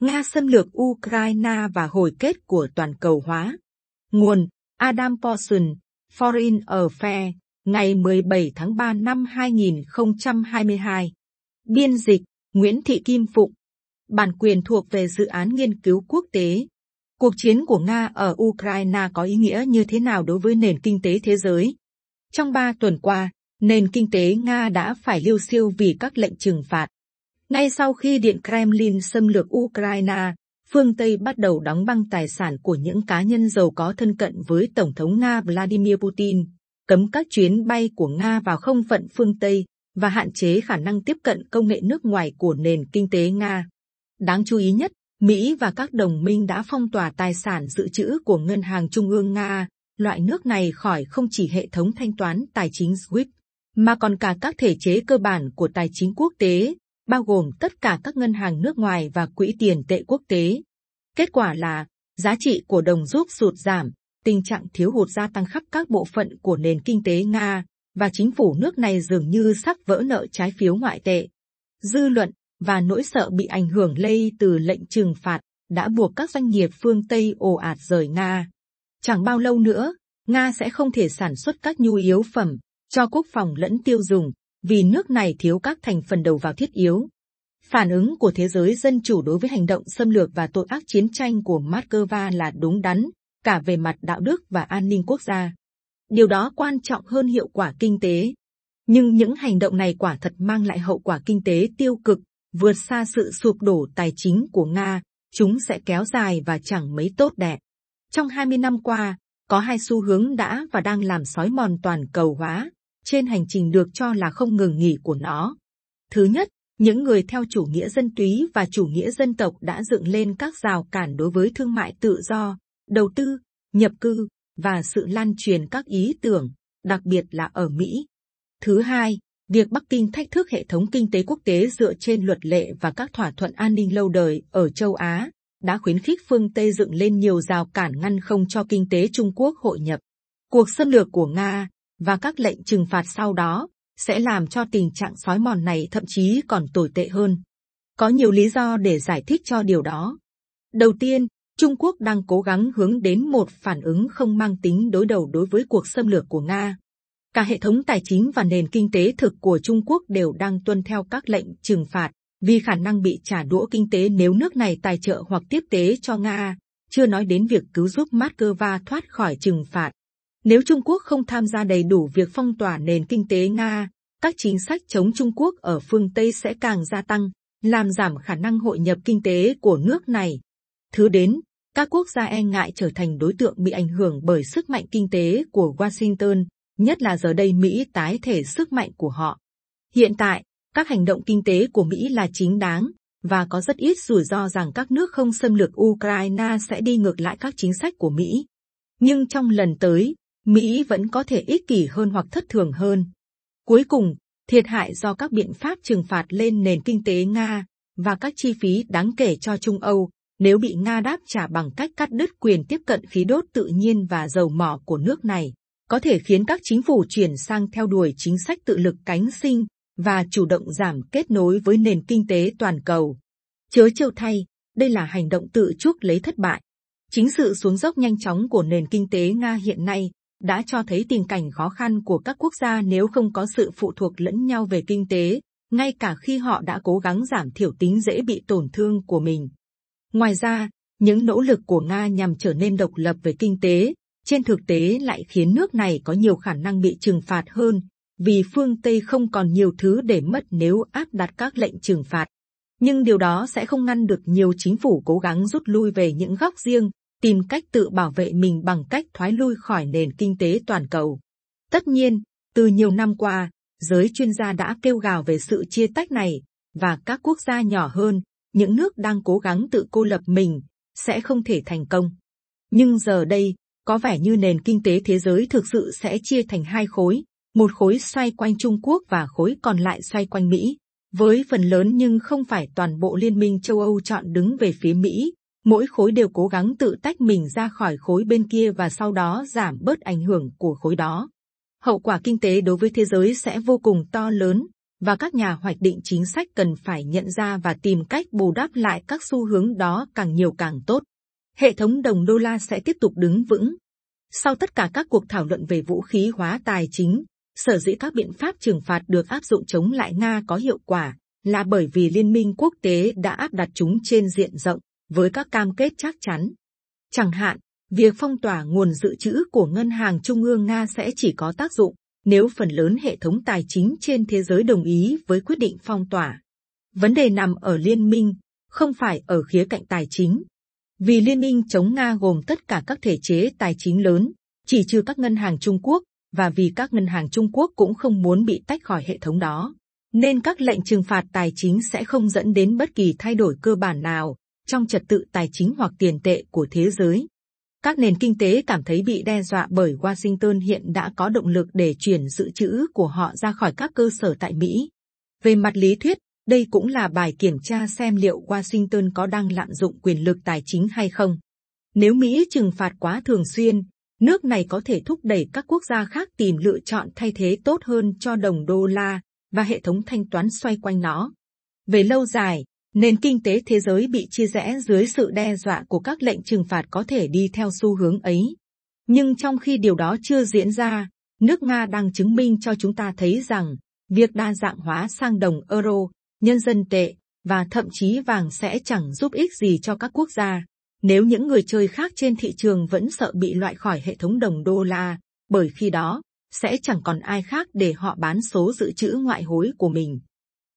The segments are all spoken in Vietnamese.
Nga xâm lược Ukraine và hồi kết của toàn cầu hóa. Nguồn Adam Paulson, Foreign Affairs, ngày 17 tháng 3 năm 2022. Biên dịch Nguyễn Thị Kim Phụng. Bản quyền thuộc về dự án nghiên cứu quốc tế. Cuộc chiến của Nga ở Ukraine có ý nghĩa như thế nào đối với nền kinh tế thế giới? Trong ba tuần qua, nền kinh tế Nga đã phải liêu siêu vì các lệnh trừng phạt. Ngay sau khi Điện Kremlin xâm lược Ukraine, phương Tây bắt đầu đóng băng tài sản của những cá nhân giàu có thân cận với Tổng thống Nga Vladimir Putin, cấm các chuyến bay của Nga vào không phận phương Tây và hạn chế khả năng tiếp cận công nghệ nước ngoài của nền kinh tế Nga. Đáng chú ý nhất, Mỹ và các đồng minh đã phong tỏa tài sản dự trữ của Ngân hàng Trung ương Nga, loại nước này khỏi không chỉ hệ thống thanh toán tài chính SWIFT, mà còn cả các thể chế cơ bản của tài chính quốc tế, bao gồm tất cả các ngân hàng nước ngoài và quỹ tiền tệ quốc tế. Kết quả là giá trị của đồng rúp sụt giảm, tình trạng thiếu hụt gia tăng khắp các bộ phận của nền kinh tế Nga và chính phủ nước này dường như sắp vỡ nợ trái phiếu ngoại tệ. Dư luận và nỗi sợ bị ảnh hưởng lây từ lệnh trừng phạt đã buộc các doanh nghiệp phương Tây ồ ạt rời Nga. Chẳng bao lâu nữa, Nga sẽ không thể sản xuất các nhu yếu phẩm cho quốc phòng lẫn tiêu dùng vì nước này thiếu các thành phần đầu vào thiết yếu. Phản ứng của thế giới dân chủ đối với hành động xâm lược và tội ác chiến tranh của Moscow là đúng đắn, cả về mặt đạo đức và an ninh quốc gia. Điều đó quan trọng hơn hiệu quả kinh tế. Nhưng những hành động này quả thật mang lại hậu quả kinh tế tiêu cực, vượt xa sự sụp đổ tài chính của Nga. Chúng sẽ kéo dài và chẳng mấy tốt đẹp. Trong 20 năm qua, có hai xu hướng đã và đang làm sói mòn toàn cầu hóa trên hành trình được cho là không ngừng nghỉ của nó. Thứ nhất, những người theo chủ nghĩa dân túy và chủ nghĩa dân tộc đã dựng lên các rào cản đối với thương mại tự do, đầu tư, nhập cư và sự lan truyền các ý tưởng, đặc biệt là ở Mỹ. Thứ hai, việc Bắc Kinh thách thức hệ thống kinh tế quốc tế dựa trên luật lệ và các thỏa thuận an ninh lâu đời ở châu Á đã khuyến khích phương Tây dựng lên nhiều rào cản ngăn không cho kinh tế Trung Quốc hội nhập. Cuộc xâm lược của Nga và các lệnh trừng phạt sau đó sẽ làm cho tình trạng sói mòn này thậm chí còn tồi tệ hơn. Có nhiều lý do để giải thích cho điều đó. Đầu tiên, Trung Quốc đang cố gắng hướng đến một phản ứng không mang tính đối đầu đối với cuộc xâm lược của Nga. Cả hệ thống tài chính và nền kinh tế thực của Trung Quốc đều đang tuân theo các lệnh trừng phạt vì khả năng bị trả đũa kinh tế nếu nước này tài trợ hoặc tiếp tế cho Nga, chưa nói đến việc cứu giúp Moscow thoát khỏi trừng phạt. Nếu Trung Quốc không tham gia đầy đủ việc phong tỏa nền kinh tế Nga, các chính sách chống Trung Quốc ở phương Tây sẽ càng gia tăng, làm giảm khả năng hội nhập kinh tế của nước này. Thứ đến, các quốc gia e ngại trở thành đối tượng bị ảnh hưởng bởi sức mạnh kinh tế của Washington, nhất là giờ đây Mỹ tái thể sức mạnh của họ. Hiện tại, các hành động kinh tế của Mỹ là chính đáng và có rất ít rủi ro rằng các nước không xâm lược Ukraine sẽ đi ngược lại các chính sách của Mỹ. Nhưng trong lần tới, Mỹ vẫn có thể ích kỷ hơn hoặc thất thường hơn. Cuối cùng, thiệt hại do các biện pháp trừng phạt lên nền kinh tế Nga và các chi phí đáng kể cho Trung Âu nếu bị Nga đáp trả bằng cách cắt đứt quyền tiếp cận khí đốt tự nhiên và dầu mỏ của nước này, có thể khiến các chính phủ chuyển sang theo đuổi chính sách tự lực cánh sinh và chủ động giảm kết nối với nền kinh tế toàn cầu. Chớ trêu thay, đây là hành động tự chuốc lấy thất bại. Chính sự xuống dốc nhanh chóng của nền kinh tế Nga hiện nay đã cho thấy tình cảnh khó khăn của các quốc gia nếu không có sự phụ thuộc lẫn nhau về kinh tế, ngay cả khi họ đã cố gắng giảm thiểu tính dễ bị tổn thương của mình. Ngoài ra, những nỗ lực của Nga nhằm trở nên độc lập về kinh tế, trên thực tế lại khiến nước này có nhiều khả năng bị trừng phạt hơn, vì phương Tây không còn nhiều thứ để mất nếu áp đặt các lệnh trừng phạt. Nhưng điều đó sẽ không ngăn được nhiều chính phủ cố gắng rút lui về những góc riêng, tìm cách tự bảo vệ mình bằng cách thoái lui khỏi nền kinh tế toàn cầu. Tất nhiên, từ nhiều năm qua, giới chuyên gia đã kêu gào về sự chia tách này, và các quốc gia nhỏ hơn, những nước đang cố gắng tự cô lập mình, sẽ không thể thành công. Nhưng giờ đây, có vẻ như nền kinh tế thế giới thực sự sẽ chia thành hai khối, một khối xoay quanh Trung Quốc và khối còn lại xoay quanh Mỹ. Với phần lớn nhưng không phải toàn bộ Liên minh châu Âu chọn đứng về phía Mỹ, mỗi khối đều cố gắng tự tách mình ra khỏi khối bên kia và sau đó giảm bớt ảnh hưởng của khối đó. Hậu quả kinh tế đối với thế giới sẽ vô cùng to lớn, và các nhà hoạch định chính sách cần phải nhận ra và tìm cách bù đắp lại các xu hướng đó càng nhiều càng tốt. Hệ thống đồng đô la sẽ tiếp tục đứng vững. Sau tất cả các cuộc thảo luận về vũ khí hóa tài chính, sở dĩ các biện pháp trừng phạt được áp dụng chống lại Nga có hiệu quả là bởi vì Liên minh quốc tế đã áp đặt chúng trên diện rộng với các cam kết chắc chắn. Chẳng hạn, việc phong tỏa nguồn dự trữ của Ngân hàng Trung ương Nga sẽ chỉ có tác dụng nếu phần lớn hệ thống tài chính trên thế giới đồng ý với quyết định phong tỏa. Vấn đề nằm ở liên minh, không phải ở khía cạnh tài chính. Vì liên minh chống Nga gồm tất cả các thể chế tài chính lớn, chỉ trừ các ngân hàng Trung Quốc, và vì các ngân hàng Trung Quốc cũng không muốn bị tách khỏi hệ thống đó, nên các lệnh trừng phạt tài chính sẽ không dẫn đến bất kỳ thay đổi cơ bản nào trong trật tự tài chính hoặc tiền tệ của thế giới. Các nền kinh tế cảm thấy bị đe dọa bởi Washington hiện đã có động lực để chuyển dự trữ của họ ra khỏi các cơ sở tại Mỹ. Về mặt lý thuyết, đây cũng là bài kiểm tra xem liệu Washington có đang lạm dụng quyền lực tài chính hay không. Nếu Mỹ trừng phạt quá thường xuyên, nước này có thể thúc đẩy các quốc gia khác tìm lựa chọn thay thế tốt hơn cho đồng đô la và hệ thống thanh toán xoay quanh nó. Về lâu dài, nền kinh tế thế giới bị chia rẽ dưới sự đe dọa của các lệnh trừng phạt có thể đi theo xu hướng ấy. Nhưng trong khi điều đó chưa diễn ra, nước Nga đang chứng minh cho chúng ta thấy rằng việc đa dạng hóa sang đồng euro, nhân dân tệ và thậm chí vàng sẽ chẳng giúp ích gì cho các quốc gia. Nếu những người chơi khác trên thị trường vẫn sợ bị loại khỏi hệ thống đồng đô la, bởi khi đó sẽ chẳng còn ai khác để họ bán số dự trữ ngoại hối của mình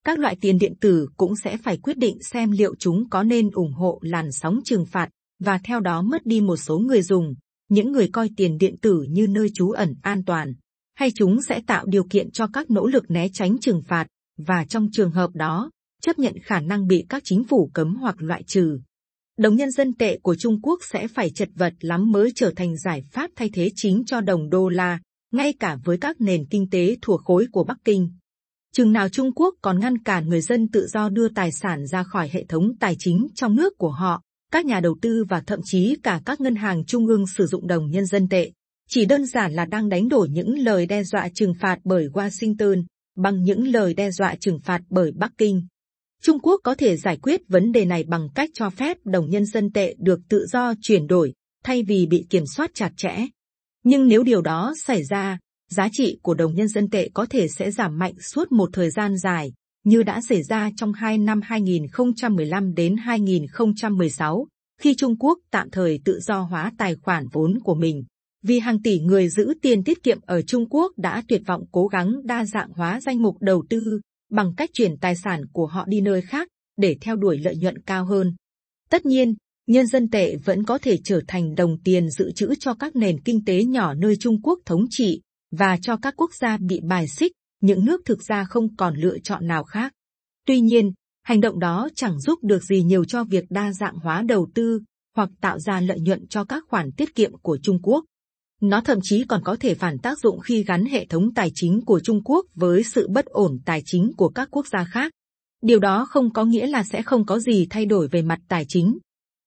các loại tiền điện tử cũng sẽ phải quyết định xem liệu chúng có nên ủng hộ làn sóng trừng phạt và theo đó mất đi một số người dùng, những người coi tiền điện tử như nơi trú ẩn an toàn, hay chúng sẽ tạo điều kiện cho các nỗ lực né tránh trừng phạt và trong trường hợp đó chấp nhận khả năng bị các chính phủ cấm hoặc loại trừ. Đồng nhân dân tệ của Trung Quốc sẽ phải chật vật lắm mới trở thành giải pháp thay thế chính cho đồng đô la, ngay cả với các nền kinh tế thuộc khối của Bắc Kinh. Chừng nào Trung Quốc còn ngăn cản người dân tự do đưa tài sản ra khỏi hệ thống tài chính trong nước của họ, các nhà đầu tư và thậm chí cả các ngân hàng trung ương sử dụng đồng nhân dân tệ, chỉ đơn giản là đang đánh đổi những lời đe dọa trừng phạt bởi Washington bằng những lời đe dọa trừng phạt bởi Bắc Kinh. Trung Quốc có thể giải quyết vấn đề này bằng cách cho phép đồng nhân dân tệ được tự do chuyển đổi, thay vì bị kiểm soát chặt chẽ. Nhưng nếu điều đó xảy ra, giá trị của đồng nhân dân tệ có thể sẽ giảm mạnh suốt một thời gian dài, như đã xảy ra trong hai năm 2015 đến 2016, khi Trung Quốc tạm thời tự do hóa tài khoản vốn của mình. Vì hàng tỷ người giữ tiền tiết kiệm ở Trung Quốc đã tuyệt vọng cố gắng đa dạng hóa danh mục đầu tư bằng cách chuyển tài sản của họ đi nơi khác để theo đuổi lợi nhuận cao hơn. Tất nhiên, nhân dân tệ vẫn có thể trở thành đồng tiền dự trữ cho các nền kinh tế nhỏ nơi Trung Quốc thống trị, và cho các quốc gia bị bài xích, những nước thực ra không còn lựa chọn nào khác. Tuy nhiên, hành động đó chẳng giúp được gì nhiều cho việc đa dạng hóa đầu tư hoặc tạo ra lợi nhuận cho các khoản tiết kiệm của Trung Quốc. Nó thậm chí còn có thể phản tác dụng khi gắn hệ thống tài chính của Trung Quốc với sự bất ổn tài chính của các quốc gia khác. Điều đó không có nghĩa là sẽ không có gì thay đổi về mặt tài chính.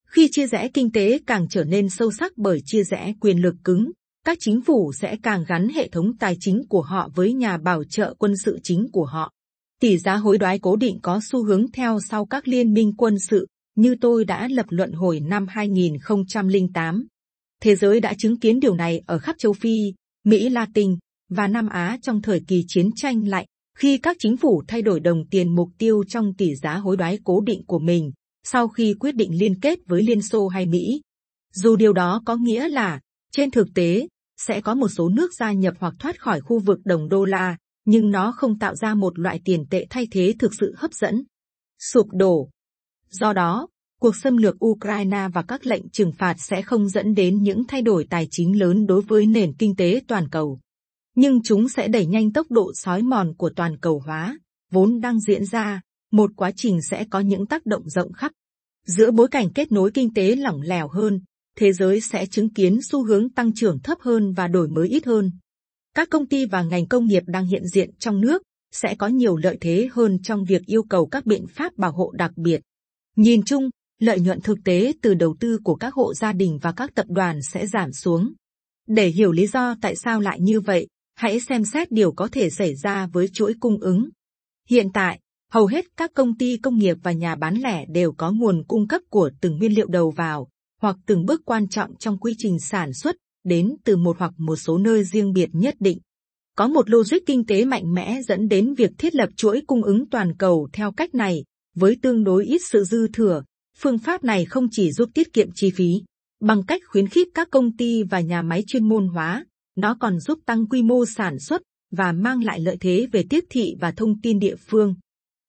Khi chia rẽ kinh tế càng trở nên sâu sắc bởi chia rẽ quyền lực cứng, các chính phủ sẽ càng gắn hệ thống tài chính của họ với nhà bảo trợ quân sự chính của họ. Tỷ giá hối đoái cố định có xu hướng theo sau các liên minh quân sự, như tôi đã lập luận hồi năm 2008. Thế giới đã chứng kiến điều này ở khắp châu Phi, Mỹ Latin và Nam Á trong thời kỳ chiến tranh lạnh, khi các chính phủ thay đổi đồng tiền mục tiêu trong tỷ giá hối đoái cố định của mình, sau khi quyết định liên kết với Liên Xô hay Mỹ. Dù điều đó có nghĩa là, trên thực tế, sẽ có một số nước gia nhập hoặc thoát khỏi khu vực đồng đô la, nhưng nó không tạo ra một loại tiền tệ thay thế thực sự hấp dẫn. Sụp đổ. Do đó, cuộc xâm lược Ukraine và các lệnh trừng phạt sẽ không dẫn đến những thay đổi tài chính lớn đối với nền kinh tế toàn cầu. Nhưng chúng sẽ đẩy nhanh tốc độ sói mòn của toàn cầu hóa, vốn đang diễn ra, một quá trình sẽ có những tác động rộng khắp. Giữa bối cảnh kết nối kinh tế lỏng lẻo hơn, thế giới sẽ chứng kiến xu hướng tăng trưởng thấp hơn và đổi mới ít hơn. Các công ty và ngành công nghiệp đang hiện diện trong nước sẽ có nhiều lợi thế hơn trong việc yêu cầu các biện pháp bảo hộ đặc biệt. Nhìn chung, lợi nhuận thực tế từ đầu tư của các hộ gia đình và các tập đoàn sẽ giảm xuống. Để hiểu lý do tại sao lại như vậy, hãy xem xét điều có thể xảy ra với chuỗi cung ứng. Hiện tại, hầu hết các công ty công nghiệp và nhà bán lẻ đều có nguồn cung cấp của từng nguyên liệu đầu vào, hoặc từng bước quan trọng trong quy trình sản xuất, đến từ một hoặc một số nơi riêng biệt nhất định. Có một logic kinh tế mạnh mẽ dẫn đến việc thiết lập chuỗi cung ứng toàn cầu theo cách này, với tương đối ít sự dư thừa. Phương pháp này không chỉ giúp tiết kiệm chi phí, bằng cách khuyến khích các công ty và nhà máy chuyên môn hóa, nó còn giúp tăng quy mô sản xuất và mang lại lợi thế về tiếp thị và thông tin địa phương.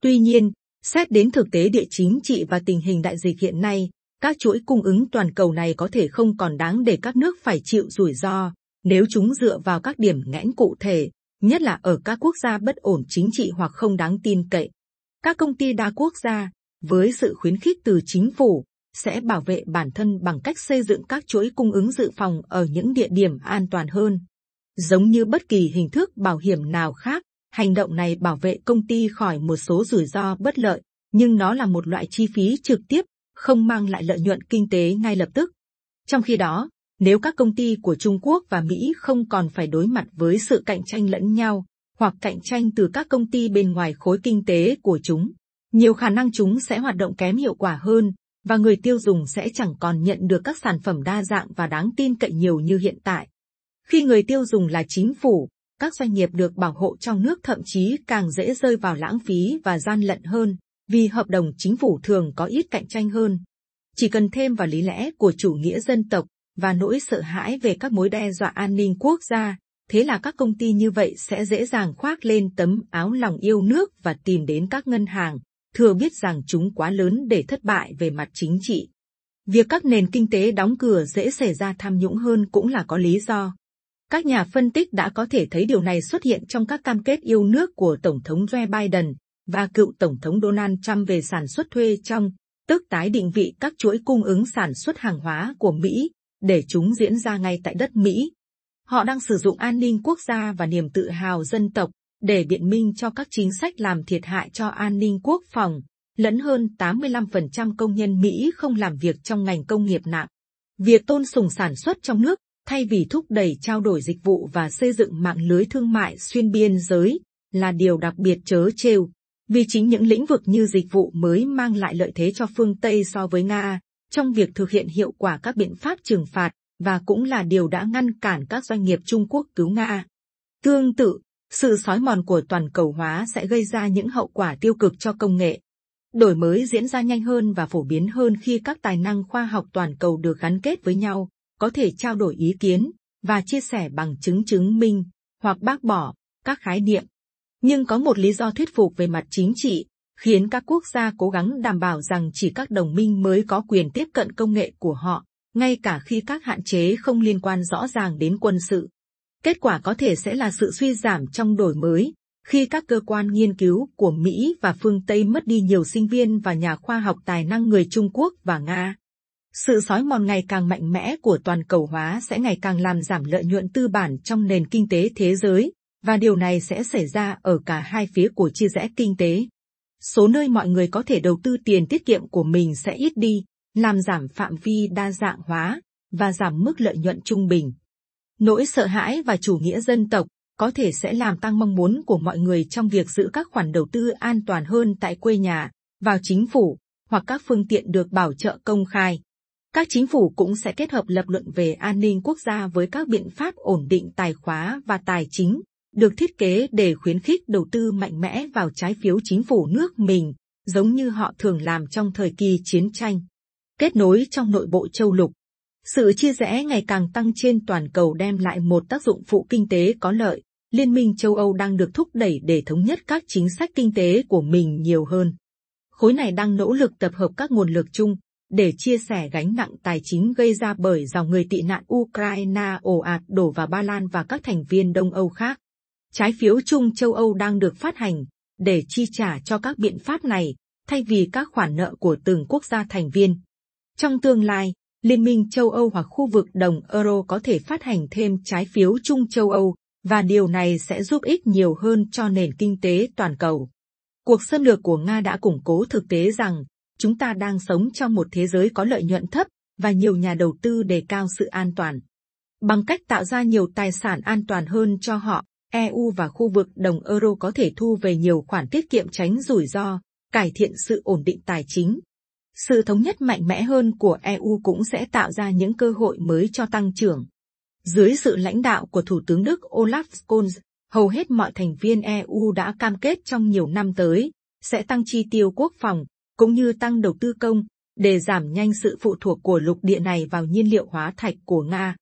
Tuy nhiên, xét đến thực tế địa chính trị và tình hình đại dịch hiện nay, các chuỗi cung ứng toàn cầu này có thể không còn đáng để các nước phải chịu rủi ro nếu chúng dựa vào các điểm nghẽn cụ thể, nhất là ở các quốc gia bất ổn chính trị hoặc không đáng tin cậy. Các công ty đa quốc gia, với sự khuyến khích từ chính phủ, sẽ bảo vệ bản thân bằng cách xây dựng các chuỗi cung ứng dự phòng ở những địa điểm an toàn hơn. Giống như bất kỳ hình thức bảo hiểm nào khác, hành động này bảo vệ công ty khỏi một số rủi ro bất lợi, nhưng nó là một loại chi phí trực tiếp, không mang lại lợi nhuận kinh tế ngay lập tức. Trong khi đó, nếu các công ty của Trung Quốc và Mỹ không còn phải đối mặt với sự cạnh tranh lẫn nhau, hoặc cạnh tranh từ các công ty bên ngoài khối kinh tế của chúng, nhiều khả năng chúng sẽ hoạt động kém hiệu quả hơn, và người tiêu dùng sẽ chẳng còn nhận được các sản phẩm đa dạng và đáng tin cậy nhiều như hiện tại. Khi người tiêu dùng là chính phủ, các doanh nghiệp được bảo hộ trong nước thậm chí càng dễ rơi vào lãng phí và gian lận hơn, vì hợp đồng chính phủ thường có ít cạnh tranh hơn. Chỉ cần thêm vào lý lẽ của chủ nghĩa dân tộc và nỗi sợ hãi về các mối đe dọa an ninh quốc gia, thế là các công ty như vậy sẽ dễ dàng khoác lên tấm áo lòng yêu nước và tìm đến các ngân hàng, thừa biết rằng chúng quá lớn để thất bại về mặt chính trị. Việc các nền kinh tế đóng cửa dễ xảy ra tham nhũng hơn cũng là có lý do. Các nhà phân tích đã có thể thấy điều này xuất hiện trong các cam kết yêu nước của Tổng thống Joe Biden và cựu Tổng thống Donald Trump về sản xuất thuê trong, tức tái định vị các chuỗi cung ứng sản xuất hàng hóa của Mỹ, để chúng diễn ra ngay tại đất Mỹ. Họ đang sử dụng an ninh quốc gia và niềm tự hào dân tộc để biện minh cho các chính sách làm thiệt hại cho an ninh quốc phòng, lẫn hơn 85% công nhân Mỹ không làm việc trong ngành công nghiệp nặng. Việc tôn sùng sản xuất trong nước, thay vì thúc đẩy trao đổi dịch vụ và xây dựng mạng lưới thương mại xuyên biên giới, là điều đặc biệt chớ trêu, vì chính những lĩnh vực như dịch vụ mới mang lại lợi thế cho phương Tây so với Nga, trong việc thực hiện hiệu quả các biện pháp trừng phạt, và cũng là điều đã ngăn cản các doanh nghiệp Trung Quốc cứu Nga. Tương tự, sự sói mòn của toàn cầu hóa sẽ gây ra những hậu quả tiêu cực cho công nghệ. Đổi mới diễn ra nhanh hơn và phổ biến hơn khi các tài năng khoa học toàn cầu được gắn kết với nhau, có thể trao đổi ý kiến và chia sẻ bằng chứng chứng minh hoặc bác bỏ các khái niệm. Nhưng có một lý do thuyết phục về mặt chính trị, khiến các quốc gia cố gắng đảm bảo rằng chỉ các đồng minh mới có quyền tiếp cận công nghệ của họ, ngay cả khi các hạn chế không liên quan rõ ràng đến quân sự. Kết quả có thể sẽ là sự suy giảm trong đổi mới, khi các cơ quan nghiên cứu của Mỹ và phương Tây mất đi nhiều sinh viên và nhà khoa học tài năng người Trung Quốc và Nga. Sự sói mòn ngày càng mạnh mẽ của toàn cầu hóa sẽ ngày càng làm giảm lợi nhuận tư bản trong nền kinh tế thế giới, và điều này sẽ xảy ra ở cả hai phía của chia rẽ kinh tế. Số nơi mọi người có thể đầu tư tiền tiết kiệm của mình sẽ ít đi, làm giảm phạm vi đa dạng hóa và giảm mức lợi nhuận trung bình. Nỗi sợ hãi và chủ nghĩa dân tộc có thể sẽ làm tăng mong muốn của mọi người trong việc giữ các khoản đầu tư an toàn hơn tại quê nhà, vào chính phủ hoặc các phương tiện được bảo trợ công khai. Các chính phủ cũng sẽ kết hợp lập luận về an ninh quốc gia với các biện pháp ổn định tài khóa và tài chính, được thiết kế để khuyến khích đầu tư mạnh mẽ vào trái phiếu chính phủ nước mình, giống như họ thường làm trong thời kỳ chiến tranh. Kết nối trong nội bộ châu lục sự chia rẽ ngày càng tăng trên toàn cầu đem lại một tác dụng phụ kinh tế có lợi. Liên minh châu Âu đang được thúc đẩy để thống nhất các chính sách kinh tế của mình nhiều hơn. Khối này đang nỗ lực tập hợp các nguồn lực chung để chia sẻ gánh nặng tài chính gây ra bởi dòng người tị nạn Ukraine ồ ạt đổ vào Ba Lan và các thành viên Đông Âu khác. Trái phiếu chung châu Âu đang được phát hành để chi trả cho các biện pháp này, thay vì các khoản nợ của từng quốc gia thành viên. Trong tương lai, Liên minh châu Âu hoặc khu vực đồng euro có thể phát hành thêm trái phiếu chung châu Âu, và điều này sẽ giúp ích nhiều hơn cho nền kinh tế toàn cầu. Cuộc xâm lược của Nga đã củng cố thực tế rằng chúng ta đang sống trong một thế giới có lợi nhuận thấp và nhiều nhà đầu tư đề cao sự an toàn. Bằng cách tạo ra nhiều tài sản an toàn hơn cho họ, EU và khu vực đồng euro có thể thu về nhiều khoản tiết kiệm tránh rủi ro, cải thiện sự ổn định tài chính. Sự thống nhất mạnh mẽ hơn của EU cũng sẽ tạo ra những cơ hội mới cho tăng trưởng. Dưới sự lãnh đạo của Thủ tướng Đức Olaf Scholz, hầu hết mọi thành viên EU đã cam kết trong nhiều năm tới sẽ tăng chi tiêu quốc phòng cũng như tăng đầu tư công để giảm nhanh sự phụ thuộc của lục địa này vào nhiên liệu hóa thạch của Nga.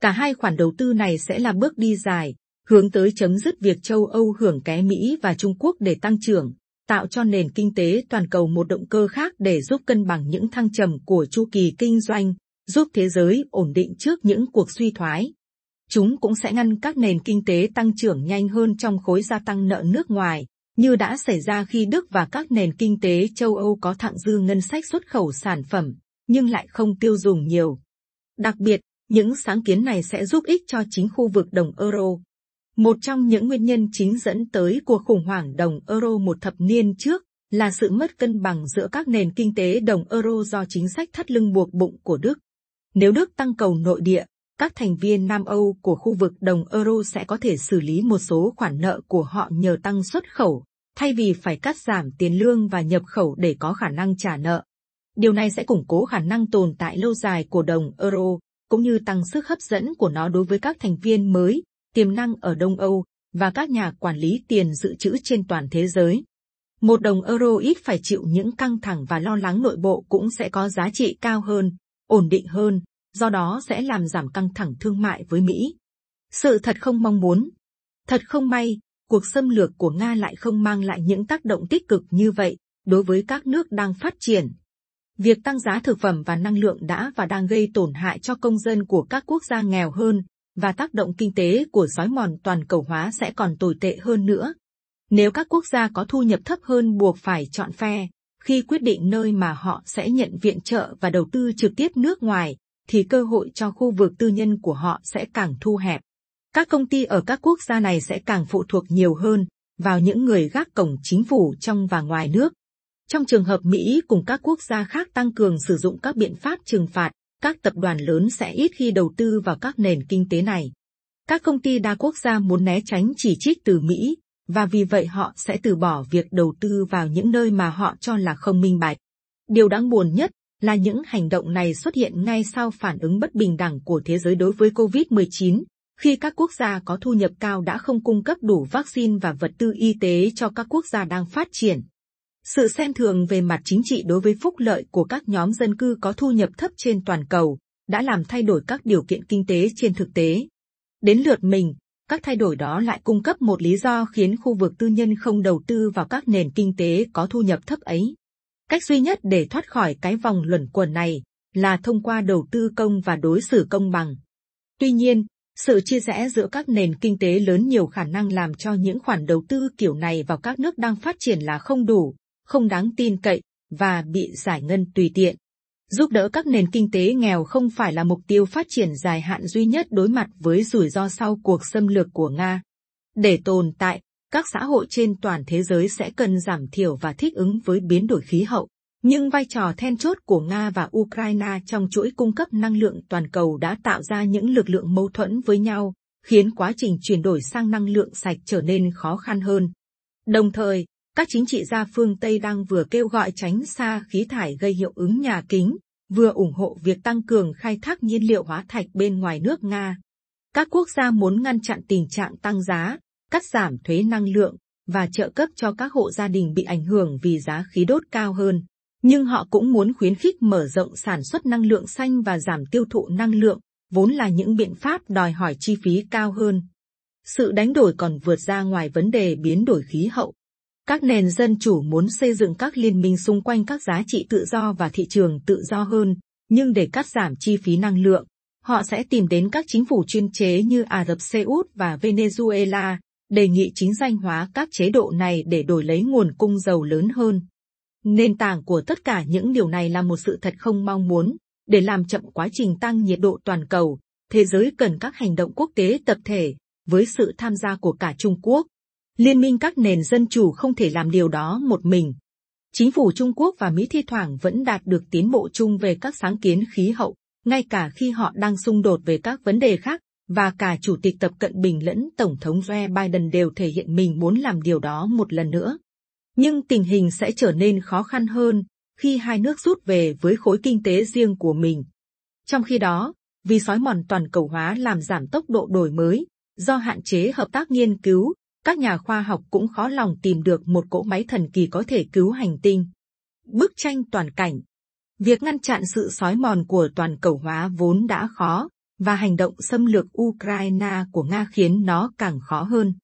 Cả hai khoản đầu tư này sẽ là bước đi dài, hướng tới chấm dứt việc châu Âu hưởng ké Mỹ và Trung Quốc để tăng trưởng, tạo cho nền kinh tế toàn cầu một động cơ khác để giúp cân bằng những thăng trầm của chu kỳ kinh doanh, giúp thế giới ổn định trước những cuộc suy thoái. Chúng cũng sẽ ngăn các nền kinh tế tăng trưởng nhanh hơn trong khối gia tăng nợ nước ngoài, như đã xảy ra khi Đức và các nền kinh tế châu Âu có thặng dư ngân sách xuất khẩu sản phẩm, nhưng lại không tiêu dùng nhiều. Đặc biệt, những sáng kiến này sẽ giúp ích cho chính khu vực đồng euro. Một trong những nguyên nhân chính dẫn tới cuộc khủng hoảng đồng euro một thập niên trước là sự mất cân bằng giữa các nền kinh tế đồng euro do chính sách thắt lưng buộc bụng của Đức. Nếu Đức tăng cầu nội địa, các thành viên Nam Âu của khu vực đồng euro sẽ có thể xử lý một số khoản nợ của họ nhờ tăng xuất khẩu, thay vì phải cắt giảm tiền lương và nhập khẩu để có khả năng trả nợ. Điều này sẽ củng cố khả năng tồn tại lâu dài của đồng euro, cũng như tăng sức hấp dẫn của nó đối với các thành viên mới, tiềm năng ở Đông Âu và các nhà quản lý tiền dự trữ trên toàn thế giới. Một đồng euro ít phải chịu những căng thẳng và lo lắng nội bộ cũng sẽ có giá trị cao hơn, ổn định hơn, do đó sẽ làm giảm căng thẳng thương mại với Mỹ. Sự thật không mong muốn. Thật không may, cuộc xâm lược của Nga lại không mang lại những tác động tích cực như vậy đối với các nước đang phát triển. Việc tăng giá thực phẩm và năng lượng đã và đang gây tổn hại cho công dân của các quốc gia nghèo hơn, và tác động kinh tế của sói mòn toàn cầu hóa sẽ còn tồi tệ hơn nữa. Nếu các quốc gia có thu nhập thấp hơn buộc phải chọn phe, khi quyết định nơi mà họ sẽ nhận viện trợ và đầu tư trực tiếp nước ngoài, thì cơ hội cho khu vực tư nhân của họ sẽ càng thu hẹp. Các công ty ở các quốc gia này sẽ càng phụ thuộc nhiều hơn vào những người gác cổng chính phủ trong và ngoài nước. Trong trường hợp Mỹ cùng các quốc gia khác tăng cường sử dụng các biện pháp trừng phạt, các tập đoàn lớn sẽ ít khi đầu tư vào các nền kinh tế này. Các công ty đa quốc gia muốn né tránh chỉ trích từ Mỹ, và vì vậy họ sẽ từ bỏ việc đầu tư vào những nơi mà họ cho là không minh bạch. Điều đáng buồn nhất là những hành động này xuất hiện ngay sau phản ứng bất bình đẳng của thế giới đối với COVID-19, khi các quốc gia có thu nhập cao đã không cung cấp đủ vaccine và vật tư y tế cho các quốc gia đang phát triển. Sự xem thường về mặt chính trị đối với phúc lợi của các nhóm dân cư có thu nhập thấp trên toàn cầu đã làm thay đổi các điều kiện kinh tế trên thực tế. Đến lượt mình, các thay đổi đó lại cung cấp một lý do khiến khu vực tư nhân không đầu tư vào các nền kinh tế có thu nhập thấp ấy. Cách duy nhất để thoát khỏi cái vòng luẩn quẩn này là thông qua đầu tư công và đối xử công bằng. Tuy nhiên, sự chia rẽ giữa các nền kinh tế lớn nhiều khả năng làm cho những khoản đầu tư kiểu này vào các nước đang phát triển là không đủ, không đáng tin cậy và bị giải ngân tùy tiện. Giúp đỡ các nền kinh tế nghèo không phải là mục tiêu phát triển dài hạn duy nhất đối mặt với rủi ro sau cuộc xâm lược của Nga. Để tồn tại, các xã hội trên toàn thế giới sẽ cần giảm thiểu và thích ứng với biến đổi khí hậu. Nhưng vai trò then chốt của Nga và Ukraine trong chuỗi cung cấp năng lượng toàn cầu đã tạo ra những lực lượng mâu thuẫn với nhau, khiến quá trình chuyển đổi sang năng lượng sạch trở nên khó khăn hơn. Đồng thời, các chính trị gia phương Tây đang vừa kêu gọi tránh xa khí thải gây hiệu ứng nhà kính, vừa ủng hộ việc tăng cường khai thác nhiên liệu hóa thạch bên ngoài nước Nga. Các quốc gia muốn ngăn chặn tình trạng tăng giá, cắt giảm thuế năng lượng và trợ cấp cho các hộ gia đình bị ảnh hưởng vì giá khí đốt cao hơn. Nhưng họ cũng muốn khuyến khích mở rộng sản xuất năng lượng xanh và giảm tiêu thụ năng lượng, vốn là những biện pháp đòi hỏi chi phí cao hơn. Sự đánh đổi còn vượt ra ngoài vấn đề biến đổi khí hậu. Các nền dân chủ muốn xây dựng các liên minh xung quanh các giá trị tự do và thị trường tự do hơn, nhưng để cắt giảm chi phí năng lượng, họ sẽ tìm đến các chính phủ chuyên chế như Ả Rập Xê Út và Venezuela, đề nghị chính danh hóa các chế độ này để đổi lấy nguồn cung dầu lớn hơn. Nền tảng của tất cả những điều này là một sự thật không mong muốn. Để làm chậm quá trình tăng nhiệt độ toàn cầu, thế giới cần các hành động quốc tế tập thể, với sự tham gia của cả Trung Quốc. Liên minh các nền dân chủ không thể làm điều đó một mình. Chính phủ Trung Quốc và Mỹ thi thoảng vẫn đạt được tiến bộ chung về các sáng kiến khí hậu, ngay cả khi họ đang xung đột về các vấn đề khác, và cả Chủ tịch Tập Cận Bình lẫn Tổng thống Joe Biden đều thể hiện mình muốn làm điều đó một lần nữa. Nhưng tình hình sẽ trở nên khó khăn hơn khi hai nước rút về với khối kinh tế riêng của mình. Trong khi đó, vì sói mòn toàn cầu hóa làm giảm tốc độ đổi mới, do hạn chế hợp tác nghiên cứu, các nhà khoa học cũng khó lòng tìm được một cỗ máy thần kỳ có thể cứu hành tinh. Bức tranh toàn cảnh Việc ngăn chặn sự sói mòn của toàn cầu hóa vốn đã khó, và hành động xâm lược Ukraine của Nga khiến nó càng khó hơn.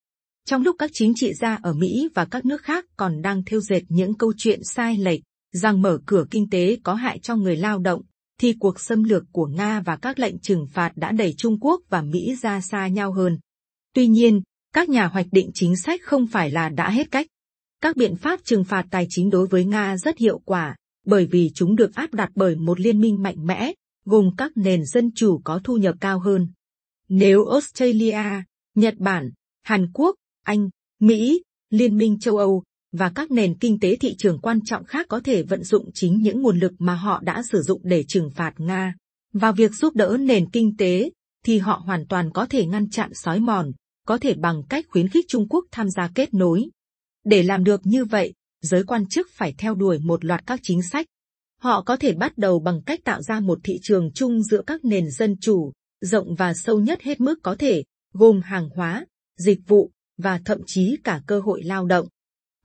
Trong lúc các chính trị gia ở Mỹ và các nước khác còn đang thêu dệt những câu chuyện sai lệch rằng mở cửa kinh tế có hại cho người lao động, thì cuộc xâm lược của Nga và các lệnh trừng phạt đã đẩy Trung Quốc và Mỹ ra xa nhau hơn. Tuy nhiên, các nhà hoạch định chính sách không phải là đã hết cách. Các biện pháp trừng phạt tài chính đối với Nga rất hiệu quả, bởi vì chúng được áp đặt bởi một liên minh mạnh mẽ, gồm các nền dân chủ có thu nhập cao hơn. Nếu Australia, Nhật Bản, Hàn Quốc, Anh, Mỹ, Liên minh châu Âu và các nền kinh tế thị trường quan trọng khác có thể vận dụng chính những nguồn lực mà họ đã sử dụng để trừng phạt Nga vào việc giúp đỡ nền kinh tế, thì họ hoàn toàn có thể ngăn chặn sói mòn, có thể bằng cách khuyến khích Trung Quốc tham gia kết nối. Để làm được như vậy, giới quan chức phải theo đuổi một loạt các chính sách. Họ có thể bắt đầu bằng cách tạo ra một thị trường chung giữa các nền dân chủ, rộng và sâu nhất hết mức có thể, gồm hàng hóa, dịch vụ và thậm chí cả cơ hội lao động.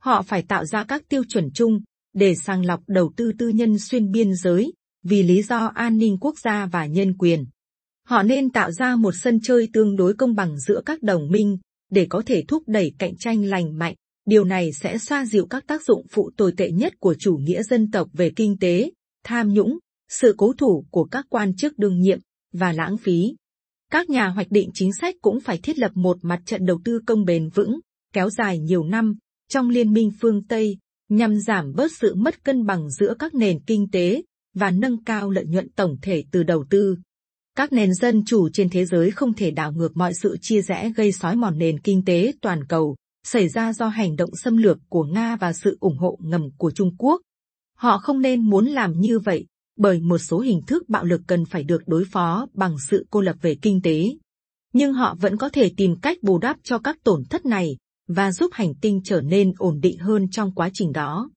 Họ phải tạo ra các tiêu chuẩn chung để sàng lọc đầu tư tư nhân xuyên biên giới vì lý do an ninh quốc gia và nhân quyền. Họ nên tạo ra một sân chơi tương đối công bằng giữa các đồng minh để có thể thúc đẩy cạnh tranh lành mạnh Điều này sẽ xoa dịu các tác dụng phụ tồi tệ nhất của chủ nghĩa dân tộc về kinh tế, tham nhũng, sự cố thủ của các quan chức đương nhiệm và lãng phí. Các nhà hoạch định chính sách cũng phải thiết lập một mặt trận đầu tư công bền vững, kéo dài nhiều năm trong liên minh phương Tây nhằm giảm bớt sự mất cân bằng giữa các nền kinh tế và nâng cao lợi nhuận tổng thể từ đầu tư. Các nền dân chủ trên thế giới không thể đảo ngược mọi sự chia rẽ gây sói mòn nền kinh tế toàn cầu xảy ra do hành động xâm lược của Nga và sự ủng hộ ngầm của Trung Quốc. Họ không nên muốn làm như vậy, bởi một số hình thức bạo lực cần phải được đối phó bằng sự cô lập về kinh tế. Nhưng họ vẫn có thể tìm cách bù đắp cho các tổn thất này và giúp hành tinh trở nên ổn định hơn trong quá trình đó.